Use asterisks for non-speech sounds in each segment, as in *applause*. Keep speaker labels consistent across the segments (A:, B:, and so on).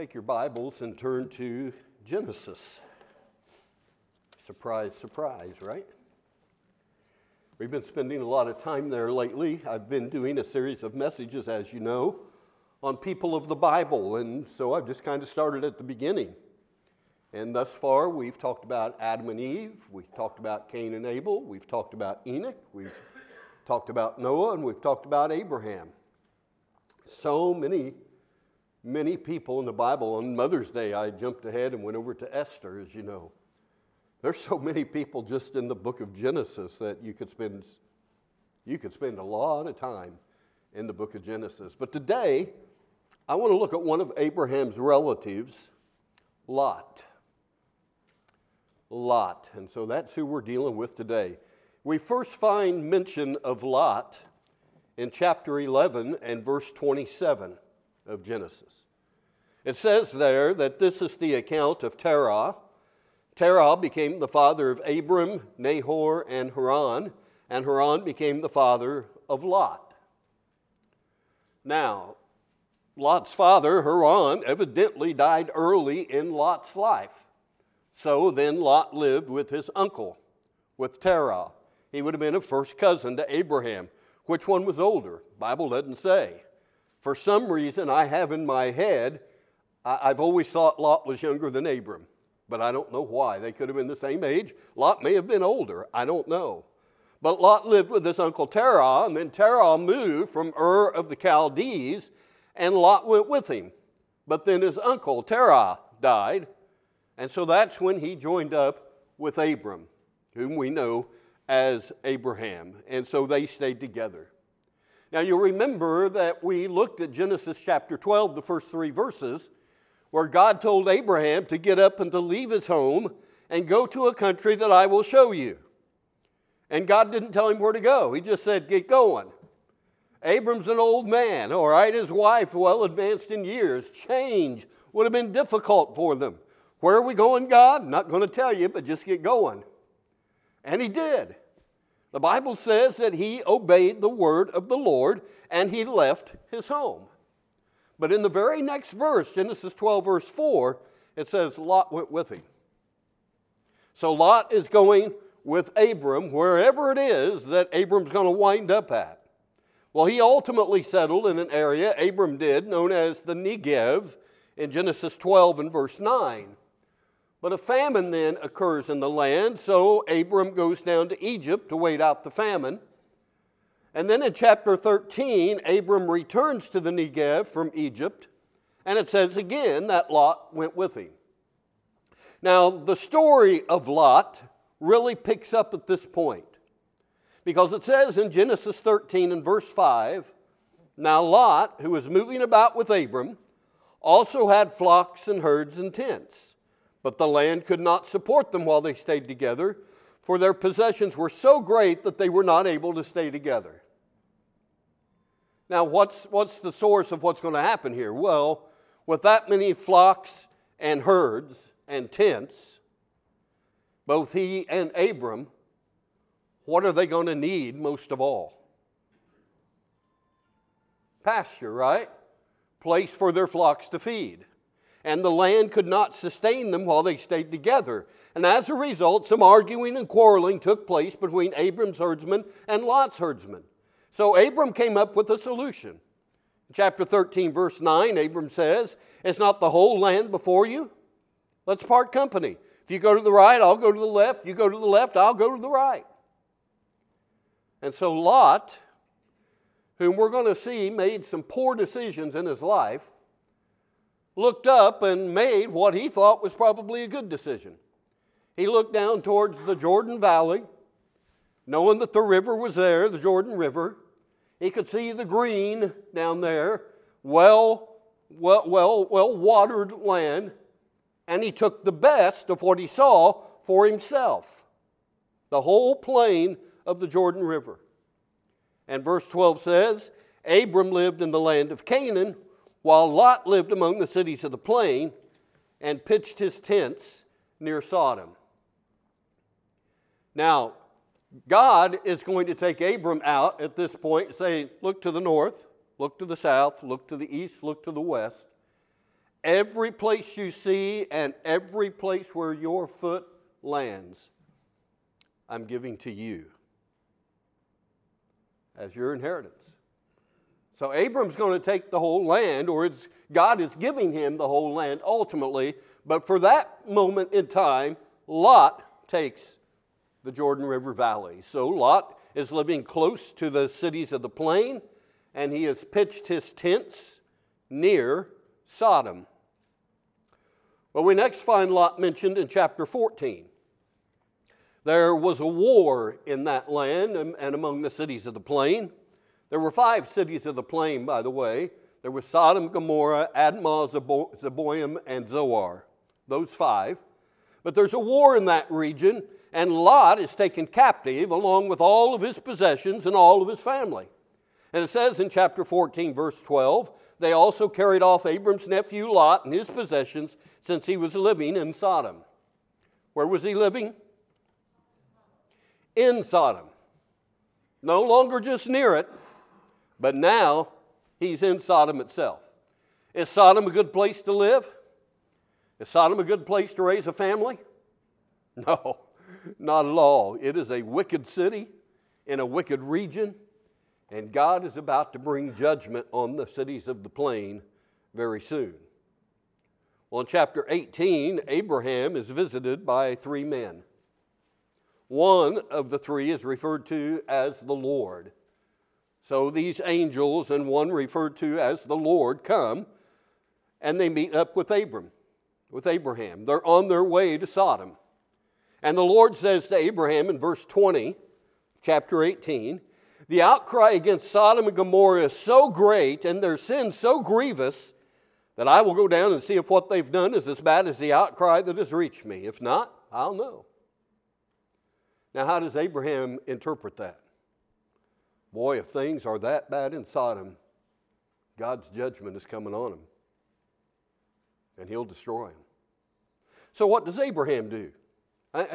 A: Take your Bibles and turn to Genesis. Surprise, surprise, right? We've been spending a lot of time there lately. I've been doing a series of messages, as you know, on people of the Bible, and so I've just kind of started at the beginning. And thus far, we've talked about Adam and Eve, we've talked about Cain and Abel, we've talked about Enoch, we've talked about Noah, and we've talked about Abraham. So many many people in the Bible. On Mother's Day, I jumped ahead and went over to Esther, as you know. There's so many people just in the book of Genesis that you could spend you could spend a lot of time in the book of Genesis. But today, I want to look at one of Abraham's relatives, Lot. Lot. And so that's who we're dealing with today. We first find mention of Lot in chapter 11 and verse 27 of Genesis. It says there that this is the account of Terah. Terah became the father of Abram, Nahor, and Haran, and Haran became the father of Lot. Now, Lot's father, Haran, evidently died early in Lot's life. So then Lot lived with his uncle, with Terah. He would have been a first cousin to Abraham. Which one was older? Bible doesn't say. For some reason, I have in my head, I've always thought Lot was younger than Abram, but I don't know why. They could have been the same age. Lot may have been older. I don't know. But Lot lived with his uncle Terah, and then Terah moved from Ur of the Chaldees, and Lot went with him. But then his uncle Terah died, and so that's when he joined up with Abram, whom we know as Abraham. And so they stayed together. Now, you'll remember that we looked at Genesis chapter 12, the first three verses, where God told Abraham to get up and to leave his home and go to a country that I will show you. And God didn't tell him where to go, He just said, Get going. Abram's an old man, all right, his wife, well advanced in years. Change would have been difficult for them. Where are we going, God? Not going to tell you, but just get going. And he did. The Bible says that he obeyed the word of the Lord and he left his home. But in the very next verse, Genesis 12, verse 4, it says Lot went with him. So Lot is going with Abram wherever it is that Abram's going to wind up at. Well, he ultimately settled in an area, Abram did, known as the Negev in Genesis 12 and verse 9. But a famine then occurs in the land, so Abram goes down to Egypt to wait out the famine. And then in chapter 13, Abram returns to the Negev from Egypt, and it says again that Lot went with him. Now, the story of Lot really picks up at this point because it says in Genesis 13 and verse 5 Now Lot, who was moving about with Abram, also had flocks and herds and tents. But the land could not support them while they stayed together, for their possessions were so great that they were not able to stay together. Now, what's, what's the source of what's going to happen here? Well, with that many flocks and herds and tents, both he and Abram, what are they going to need most of all? Pasture, right? Place for their flocks to feed and the land could not sustain them while they stayed together. And as a result, some arguing and quarreling took place between Abram's herdsmen and Lot's herdsmen. So Abram came up with a solution. chapter 13, verse 9, Abram says, Is not the whole land before you? Let's part company. If you go to the right, I'll go to the left. You go to the left, I'll go to the right. And so Lot, whom we're going to see made some poor decisions in his life, looked up and made what he thought was probably a good decision. He looked down towards the Jordan Valley, knowing that the river was there, the Jordan River. He could see the green down there, well, well, well, well watered land, and he took the best of what he saw for himself the whole plain of the Jordan River. And verse 12 says, Abram lived in the land of Canaan while Lot lived among the cities of the plain and pitched his tents near Sodom. Now, God is going to take Abram out at this point and say, Look to the north, look to the south, look to the east, look to the west. Every place you see and every place where your foot lands, I'm giving to you as your inheritance. So Abram's going to take the whole land, or God is giving him the whole land ultimately. But for that moment in time, Lot takes the Jordan River Valley. So Lot is living close to the cities of the plain, and he has pitched his tents near Sodom. Well, we next find Lot mentioned in chapter 14. There was a war in that land um, and among the cities of the plain. There were five cities of the plain, by the way. There was Sodom, Gomorrah, Admah, Zeboim, and Zoar. Those five. But there's a war in that region, and Lot is taken captive along with all of his possessions and all of his family. And it says in chapter 14, verse 12, they also carried off Abram's nephew Lot and his possessions since he was living in Sodom. Where was he living? In Sodom. No longer just near it, but now he's in Sodom itself. Is Sodom a good place to live? Is Sodom a good place to raise a family? *laughs* No, not at all. It is a wicked city in a wicked region, and God is about to bring judgment on the cities of the plain very soon. Well, in chapter 18, Abraham is visited by three men. One of the three is referred to as the Lord. So these angels and one referred to as the Lord come and they meet up with Abram with Abraham. They're on their way to Sodom. And the Lord says to Abraham in verse 20, chapter 18, the outcry against Sodom and Gomorrah is so great and their sin so grievous that I will go down and see if what they've done is as bad as the outcry that has reached me. If not, I'll know. Now, how does Abraham interpret that? Boy, if things are that bad in Sodom, God's judgment is coming on them and he'll destroy him. So, what does Abraham do?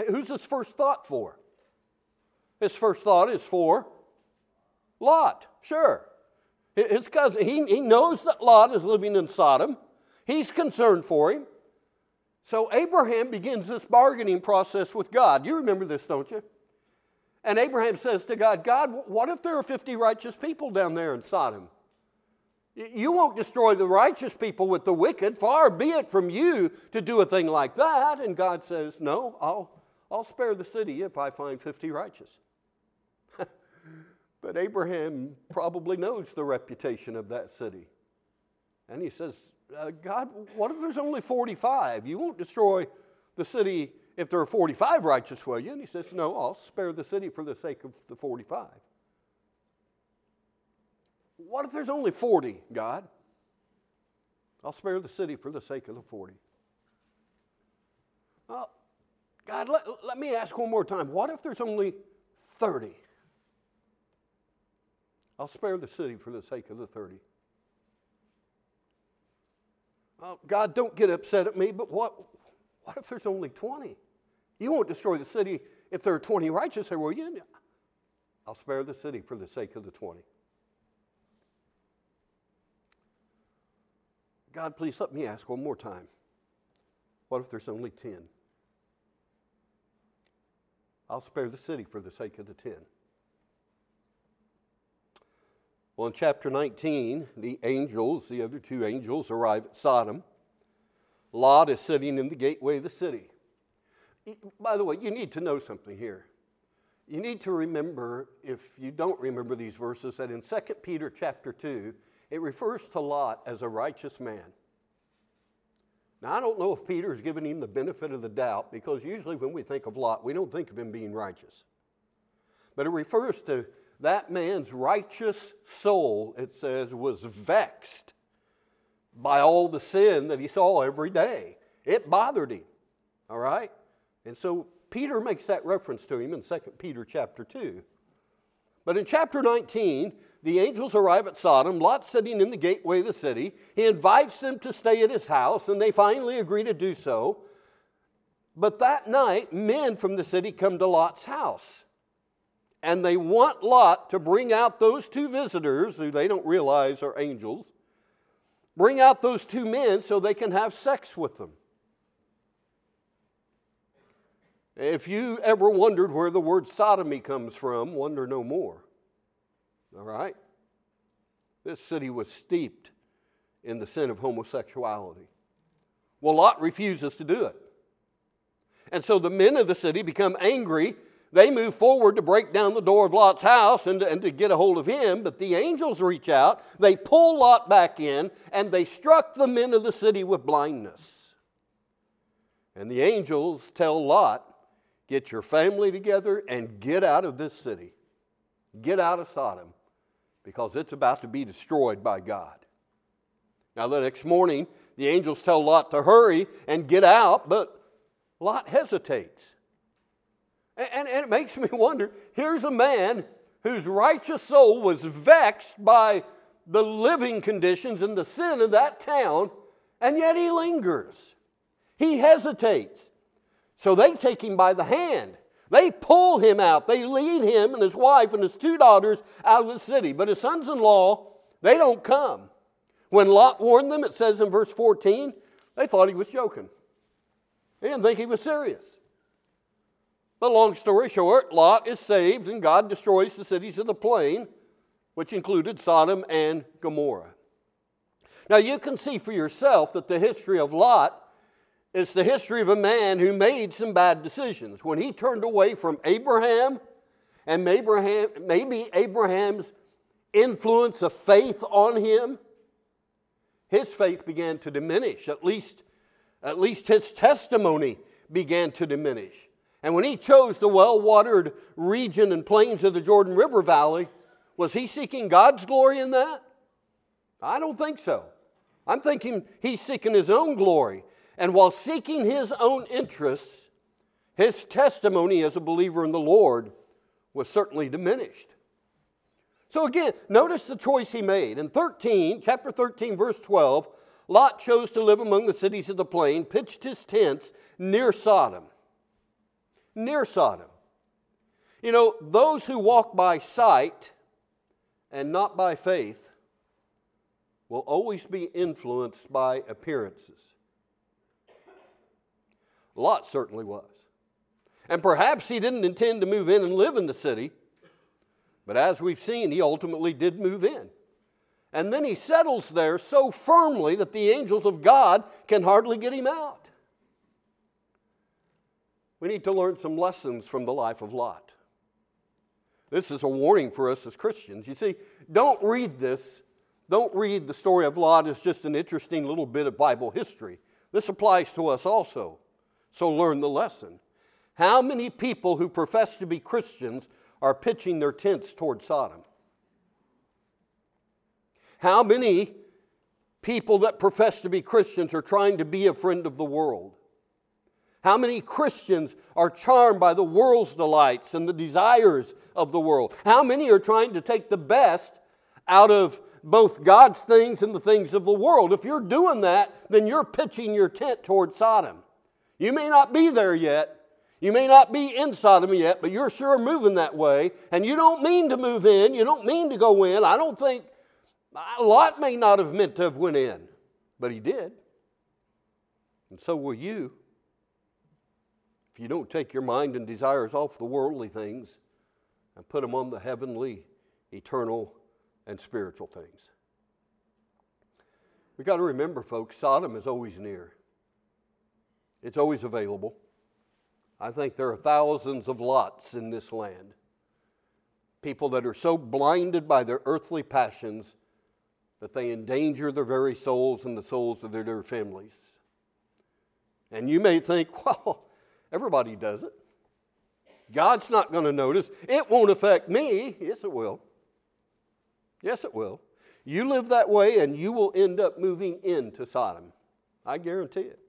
A: Who's his first thought for? His first thought is for Lot, sure. His cousin, he, he knows that Lot is living in Sodom. He's concerned for him. So Abraham begins this bargaining process with God. You remember this, don't you? And Abraham says to God, God, what if there are 50 righteous people down there in Sodom? You won't destroy the righteous people with the wicked. Far be it from you to do a thing like that. And God says, No, I'll, I'll spare the city if I find 50 righteous. *laughs* but Abraham probably knows the reputation of that city. And he says, uh, God, what if there's only 45? You won't destroy the city if there are 45 righteous, will you? And he says, No, I'll spare the city for the sake of the 45. What if there's only 40, God? I'll spare the city for the sake of the 40. Well, God, let, let me ask one more time. What if there's only 30? I'll spare the city for the sake of the 30. Well, God, don't get upset at me, but what, what if there's only 20? You won't destroy the city if there are 20 righteous there, will you? I'll spare the city for the sake of the 20. God, please let me ask one more time. What if there's only 10? I'll spare the city for the sake of the 10. Well, in chapter 19, the angels, the other two angels, arrive at Sodom. Lot is sitting in the gateway of the city. By the way, you need to know something here. You need to remember, if you don't remember these verses, that in 2 Peter chapter 2, it refers to Lot as a righteous man. Now, I don't know if Peter is giving him the benefit of the doubt because usually when we think of Lot, we don't think of him being righteous. But it refers to that man's righteous soul, it says, was vexed by all the sin that he saw every day. It bothered him. All right? And so Peter makes that reference to him in 2 Peter chapter 2. But in chapter 19, the angels arrive at Sodom. Lot sitting in the gateway of the city. He invites them to stay at his house, and they finally agree to do so. But that night, men from the city come to Lot's house. And they want Lot to bring out those two visitors, who they don't realize are angels, bring out those two men so they can have sex with them. If you ever wondered where the word sodomy comes from, wonder no more. All right? This city was steeped in the sin of homosexuality. Well, Lot refuses to do it. And so the men of the city become angry. They move forward to break down the door of Lot's house and to, and to get a hold of him. But the angels reach out, they pull Lot back in, and they struck the men of the city with blindness. And the angels tell Lot, Get your family together and get out of this city. Get out of Sodom because it's about to be destroyed by God. Now, the next morning, the angels tell Lot to hurry and get out, but Lot hesitates. And, and, and, it makes me wonder here's a man whose righteous soul was vexed by the living conditions and the sin of that town, and yet he lingers. He hesitates. So they take him by the hand. They pull him out. They lead him and his wife and his two daughters out of the city. But his sons in law, they don't come. When Lot warned them, it says in verse 14, they thought he was joking. They didn't think he was serious. But long story short, Lot is saved and God destroys the cities of the plain, which included Sodom and Gomorrah. Now you can see for yourself that the history of Lot it's the history of a man who made some bad decisions. When he turned away from Abraham, and Abraham, maybe Abraham's influence of faith on him, his faith began to diminish. At least, at least his testimony began to diminish. And when he chose the well watered region and plains of the Jordan River Valley, was he seeking God's glory in that? I don't think so. I'm thinking he's seeking his own glory. And while seeking his own interests, his testimony as a believer in the Lord was certainly diminished. So again, notice the choice he made. In 13, chapter 13, verse 12, Lot chose to live among the cities of the plain, pitched his tents near Sodom. Near Sodom. You know, those who walk by sight and not by faith will always be influenced by appearances. Lot certainly was. And perhaps he didn't intend to move in and live in the city, but as we've seen, he ultimately did move in. And then he settles there so firmly that the angels of God can hardly get him out. We need to learn some lessons from the life of Lot. This is a warning for us as Christians. You see, don't read this, don't read the story of Lot as just an interesting little bit of Bible history. This applies to us also. So learn the lesson. How many people who profess to be Christians are pitching their tents toward Sodom? How many people that profess to be Christians are trying to be a friend of the world? How many Christians are charmed by the world's delights and the desires of the world? How many are trying to take the best out of both God's things and the things of the world? If you're doing that, then you're pitching your tent toward Sodom. You may not be there yet. You may not be in Sodom yet, but you're sure moving that way. And you don't mean to move in. You don't mean to go in. I don't think, Lot may not have meant to have went in, but he did. And so will you. If you don't take your mind and desires off the worldly things and put them on the heavenly, eternal, and spiritual things. We've got to remember, folks, Sodom is always near. It's always available. I think there are thousands of lots in this land. People that are so blinded by their earthly passions that they endanger their very souls and the souls of their dear families. And you may think, *laughs* well, everybody does it. God's not going to notice. It won't affect me. Yes, it will. Yes, it will. You live that way and you will end up moving into Sodom. I guarantee it.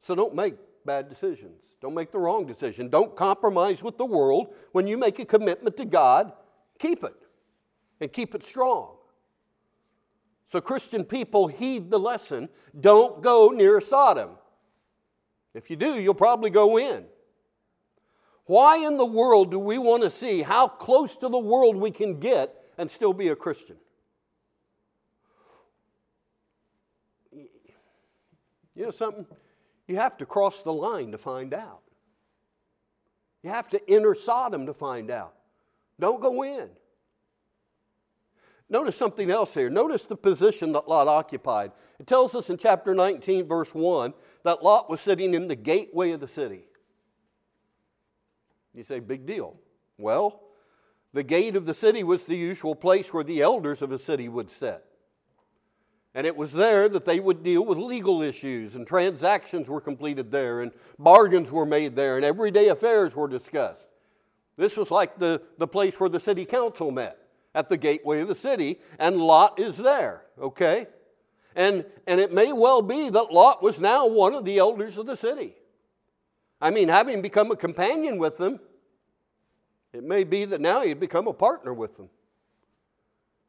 A: So don't make bad decisions. Don't make the wrong decision. Don't compromise with the world. When you make a commitment to God, keep it and keep it strong. So, Christian people, heed the lesson don't go near Sodom. If you do, you'll probably go in. Why in the world do we want to see how close to the world we can get and still be a Christian? You know something? You have to cross the line to find out. You have to enter Sodom to find out. Don't go in. Notice something else here. Notice the position that Lot occupied. It tells us in chapter 19, verse 1, that Lot was sitting in the gateway of the city. You say, big deal. Well, the gate of the city was the usual place where the elders of a city would sit. And it was there that they would deal with legal issues, and transactions were completed there, and bargains were made there, and everyday affairs were discussed. This was like the, the place where the city council met at the gateway of the city, and Lot is there, okay? And, and it may well be that Lot was now one of the elders of the city. I mean, having become a companion with them, it may be that now he'd become a partner with them.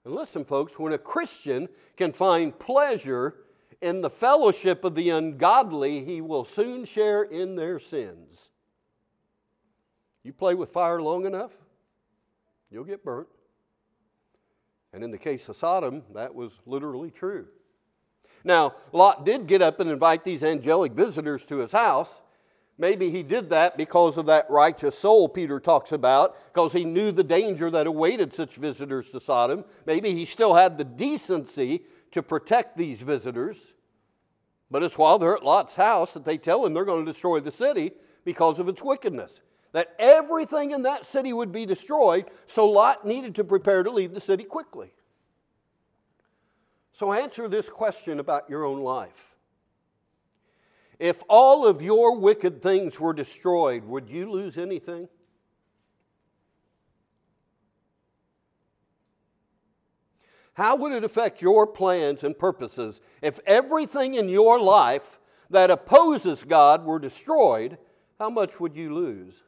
A: And listen, folks, when a Christian can find pleasure in the fellowship of the ungodly, he will soon share in their sins. You play with fire long enough, you'll get burnt. And in the case of Sodom, that was literally true. Now, Lot did get up and invite these angelic visitors to his house. Maybe he did that because of that righteous soul Peter talks about, because he knew the danger that awaited such visitors to Sodom. Maybe he still had the decency to protect these visitors. But it's while they're at Lot's house that they tell him they're going to destroy the city because of its wickedness. That everything in that city would be destroyed, so Lot needed to prepare to leave the city quickly. So answer this question about your own life. If all of your wicked things were destroyed, would you lose anything? How would it affect your plans and purposes if everything in your life that opposes God were destroyed? How much would you lose?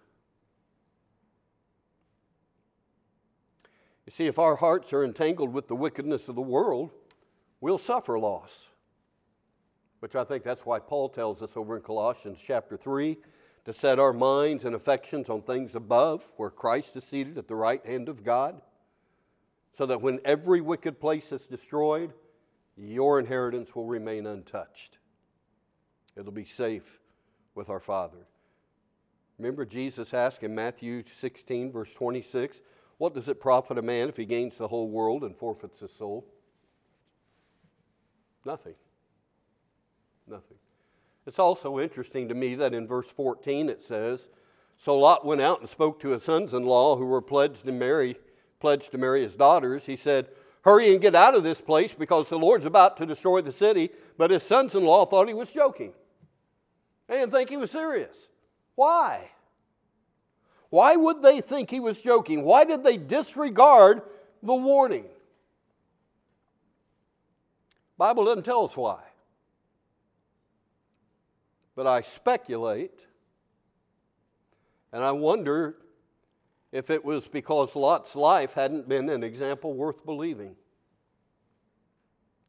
A: You see, if our hearts are entangled with the wickedness of the world, we'll suffer loss which I think that's why Paul tells us over in Colossians chapter 3 to set our minds and affections on things above, where Christ is seated at the right hand of God, so that when every wicked place is destroyed, your inheritance will remain untouched. It'll be safe with our Father. Remember, Jesus asked in Matthew 16, verse 26, What does it profit a man if he gains the whole world and forfeits his soul? Nothing. Nothing. It's also interesting to me that in verse 14 it says, So Lot went out and spoke to his sons in law who were pledged to marry, pledged to marry his daughters. He said, Hurry and get out of this place because the Lord's about to destroy the city. But his sons in law thought he was joking. They didn't think he was serious. Why? Why would they think he was joking? Why did they disregard the warning? Bible doesn't tell us why but I speculate, and I wonder if it was because Lot's life hadn't been an example worth believing.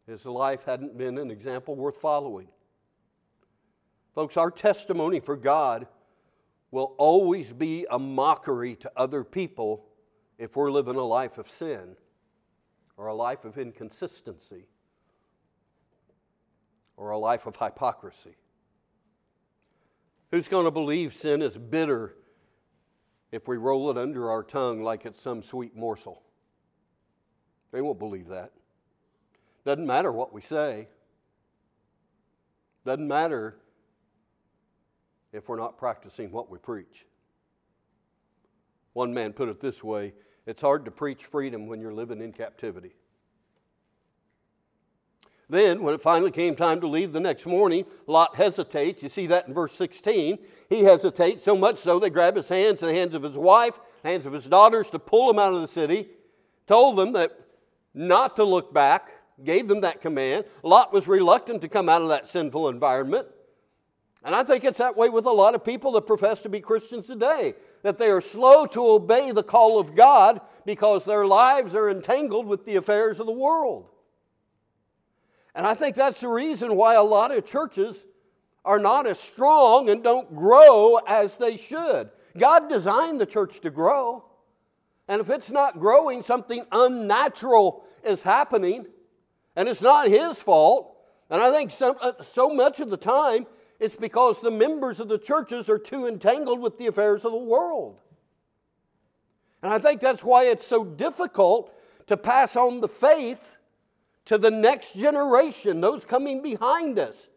A: His life hadn't been an example worth following. Folks, our testimony for God will always be a mockery to other people if we're living a life of sin or a life of inconsistency or a life of hypocrisy. Who's going to believe sin is bitter if we roll it under our tongue like it's some sweet morsel? They won't believe that. Doesn't matter what we say. Doesn't matter if we're not practicing what we preach. One man put it this way it's hard to preach freedom when you're living in captivity. Then, when it finally came time to leave the next morning, Lot hesitates. You see that in verse 16. He hesitates so much so they grab his hands the hands of his wife, hands of his daughters to pull him out of the city, told them that not to look back, gave them that command. Lot was reluctant to come out of that sinful environment. And I think it's that way with a lot of people that profess to be Christians today, that they are slow to obey the call of God because their lives are entangled with the affairs of the world. And I think that's the reason why a lot of churches are not as strong and don't grow as they should. God designed the church to grow. And if it's not growing, something unnatural is happening. And it's not His fault. And I think so, uh, so much of the time it's because the members of the churches are too entangled with the affairs of the world. And I think that's why it's so difficult to pass on the faith to the next generation, those coming behind us.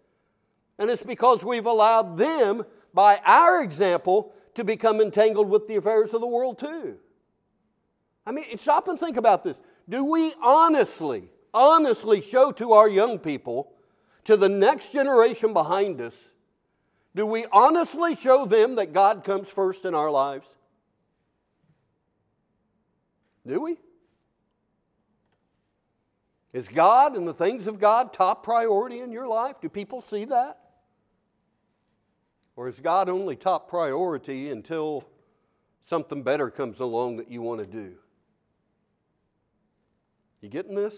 A: And it's because we've allowed them, by our example, to become entangled with the affairs of the world too. I mean, stop and think about this. Do we honestly, honestly show to our young people, to the next generation behind us, do we honestly show them that God comes first in our lives? Do we? Is God and the things of God top priority in your life? Do people see that? Or is God only top priority until something better comes along that you want to do? You getting this?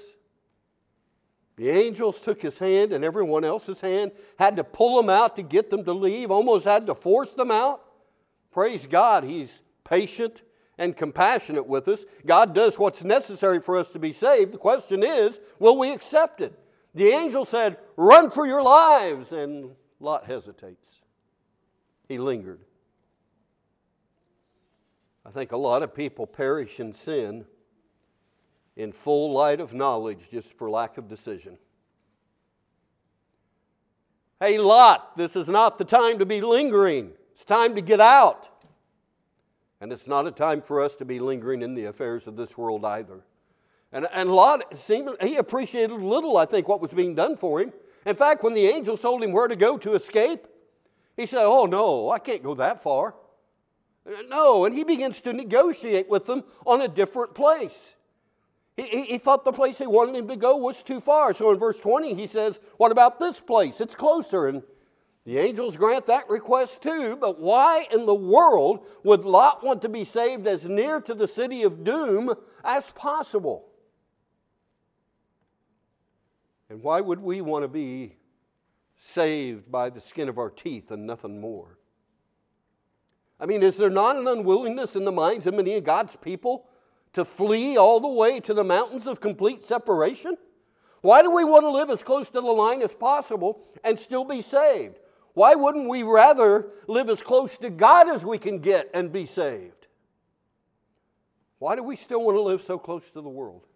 A: The angels took his hand and everyone else's hand, had to pull them out to get them to leave, almost had to force them out. Praise God, he's patient and compassionate with us. God does what's necessary for us to be saved. The question is, will we accept it? The angel said, Run for your lives. And Lot hesitates. He lingered. I think a lot of people perish in sin in full light of knowledge just for lack of decision. Hey, Lot, this is not the time to be lingering. It's time to get out. And it's not a time for us to be lingering in the affairs of this world either. And, and Lot seemed, he appreciated little, I think, what was being done for him. In fact, when the angels told him where to go to escape, he said, Oh, no, I can't go that far. No, and he begins to negotiate with them on a different place. He, he, he, thought the place he wanted him to go was too far. So in verse 20, he says, What about this place? It's closer. And the angels grant that request too, but why in the world would Lot want to be saved as near to the city of doom as possible? And why would we want to be saved by the skin of our teeth and nothing more? I mean, is there not an unwillingness in the minds of many of God's people to flee all the way to the mountains of complete separation? Why do we want to live as close to the line as possible and still be saved? Why wouldn't we rather live as close to God as we can get and be saved? Why do we still want to live so close to the world?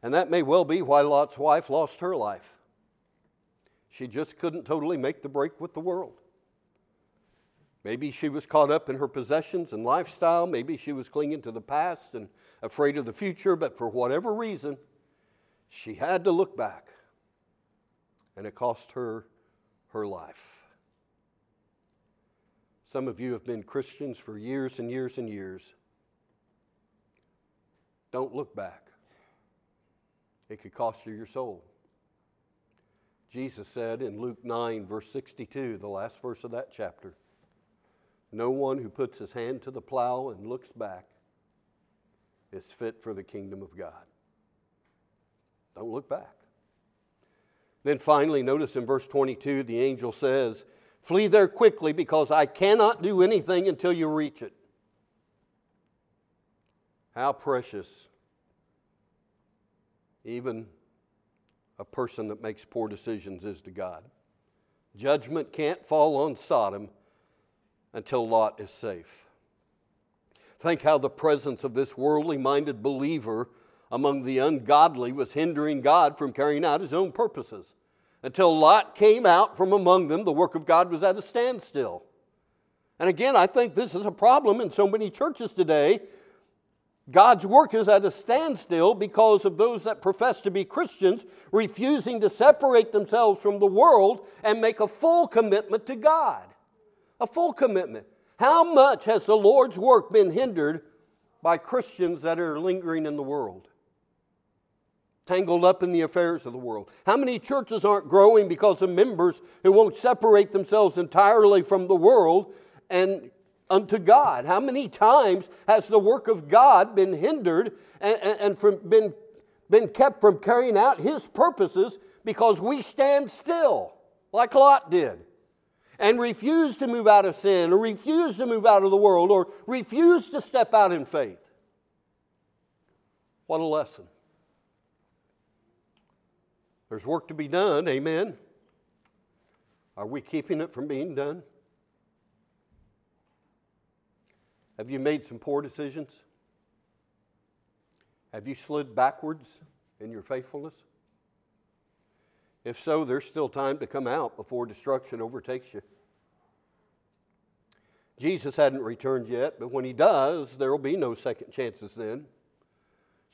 A: And that may well be why Lot's wife lost her life. She just couldn't totally make the break with the world. Maybe she was caught up in her possessions and lifestyle. Maybe she was clinging to the past and afraid of the future, but for whatever reason, she had to look back. And it cost her her life. Some of you have been Christians for years and years and years. Don't look back, it could cost you your soul. Jesus said in Luke 9, verse 62, the last verse of that chapter No one who puts his hand to the plow and looks back is fit for the kingdom of God. Don't look back. Then finally, notice in verse 22, the angel says, Flee there quickly because I cannot do anything until you reach it. How precious even a person that makes poor decisions is to God. Judgment can't fall on Sodom until Lot is safe. Think how the presence of this worldly minded believer among the ungodly was hindering God from carrying out his own purposes. Until Lot came out from among them, the work of God was at a standstill. And again, I think this is a problem in so many churches today. God's work is at a standstill because of those that profess to be Christians refusing to separate themselves from the world and make a full commitment to God. A full commitment. How much has the Lord's work been hindered by Christians that are lingering in the world? Tangled up in the affairs of the world? How many churches aren't growing because of members who won't separate themselves entirely from the world and unto God? How many times has the work of God been hindered and, and, and from, been, been kept from carrying out His purposes because we stand still, like Lot did? and refuse to move out of sin, or refuse to move out of the world, or refuse to step out in faith. What a lesson. There's work to be done, amen. Are we keeping it from being done? Have you made some poor decisions? Have you slid backwards in your faithfulness? If so, there's still time to come out before destruction overtakes you. Jesus hadn't returned yet, but when he does, there will be no second chances then.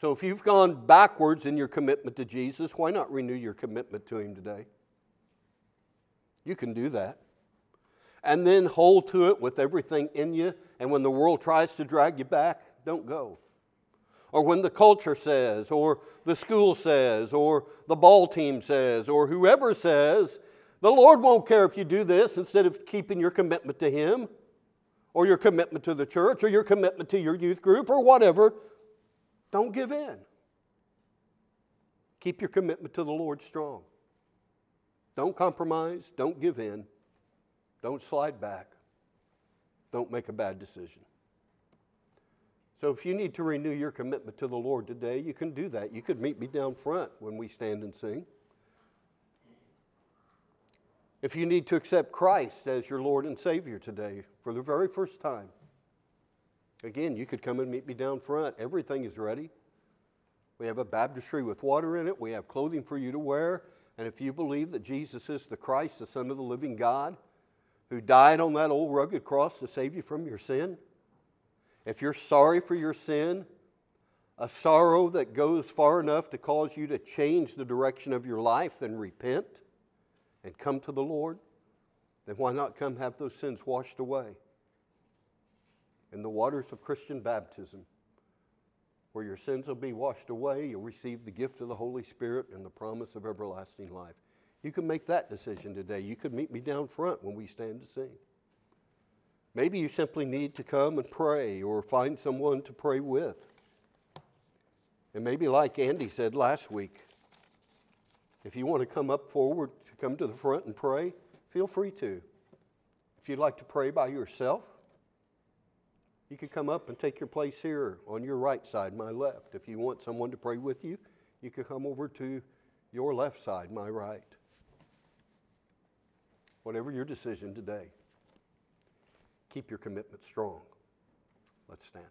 A: So if you've gone backwards in your commitment to Jesus, why not renew your commitment to him today? You can do that. And then hold to it with everything in you, and when the world tries to drag you back, don't go or when the culture says, or the school says, or the ball team says, or whoever says, the Lord won't care if you do this instead of keeping your commitment to Him, or your commitment to the church, or your commitment to your youth group, or whatever. Don't give in. Keep your commitment to the Lord strong. Don't compromise. Don't give in. Don't slide back. Don't make a bad decision. So if you need to renew your commitment to the Lord today, you can do that. You could meet me down front when we stand and sing. If you need to accept Christ as your Lord and Savior today for the very first time, again, you could come and meet me down front. Everything is ready. We have a baptistry with water in it, we have clothing for you to wear. And if you believe that Jesus is the Christ, the Son of the living God, who died on that old rugged cross to save you from your sin, if you're sorry for your sin, a sorrow that goes far enough to cause you to change the direction of your life, then repent and come to the Lord, then why not come have those sins washed away in the waters of Christian baptism? Where your sins will be washed away, you'll receive the gift of the Holy Spirit and the promise of everlasting life. You can make that decision today. You could meet me down front when we stand to sing. Maybe you simply need to come and pray or find someone to pray with. And maybe, like Andy said last week, if you want to come up forward to come to the front and pray, feel free to. If you'd like to pray by yourself, you could come up and take your place here on your right side, my left. If you want someone to pray with you, you could come over to your left side, my right. Whatever your decision today keep your commitment strong. Let's stand.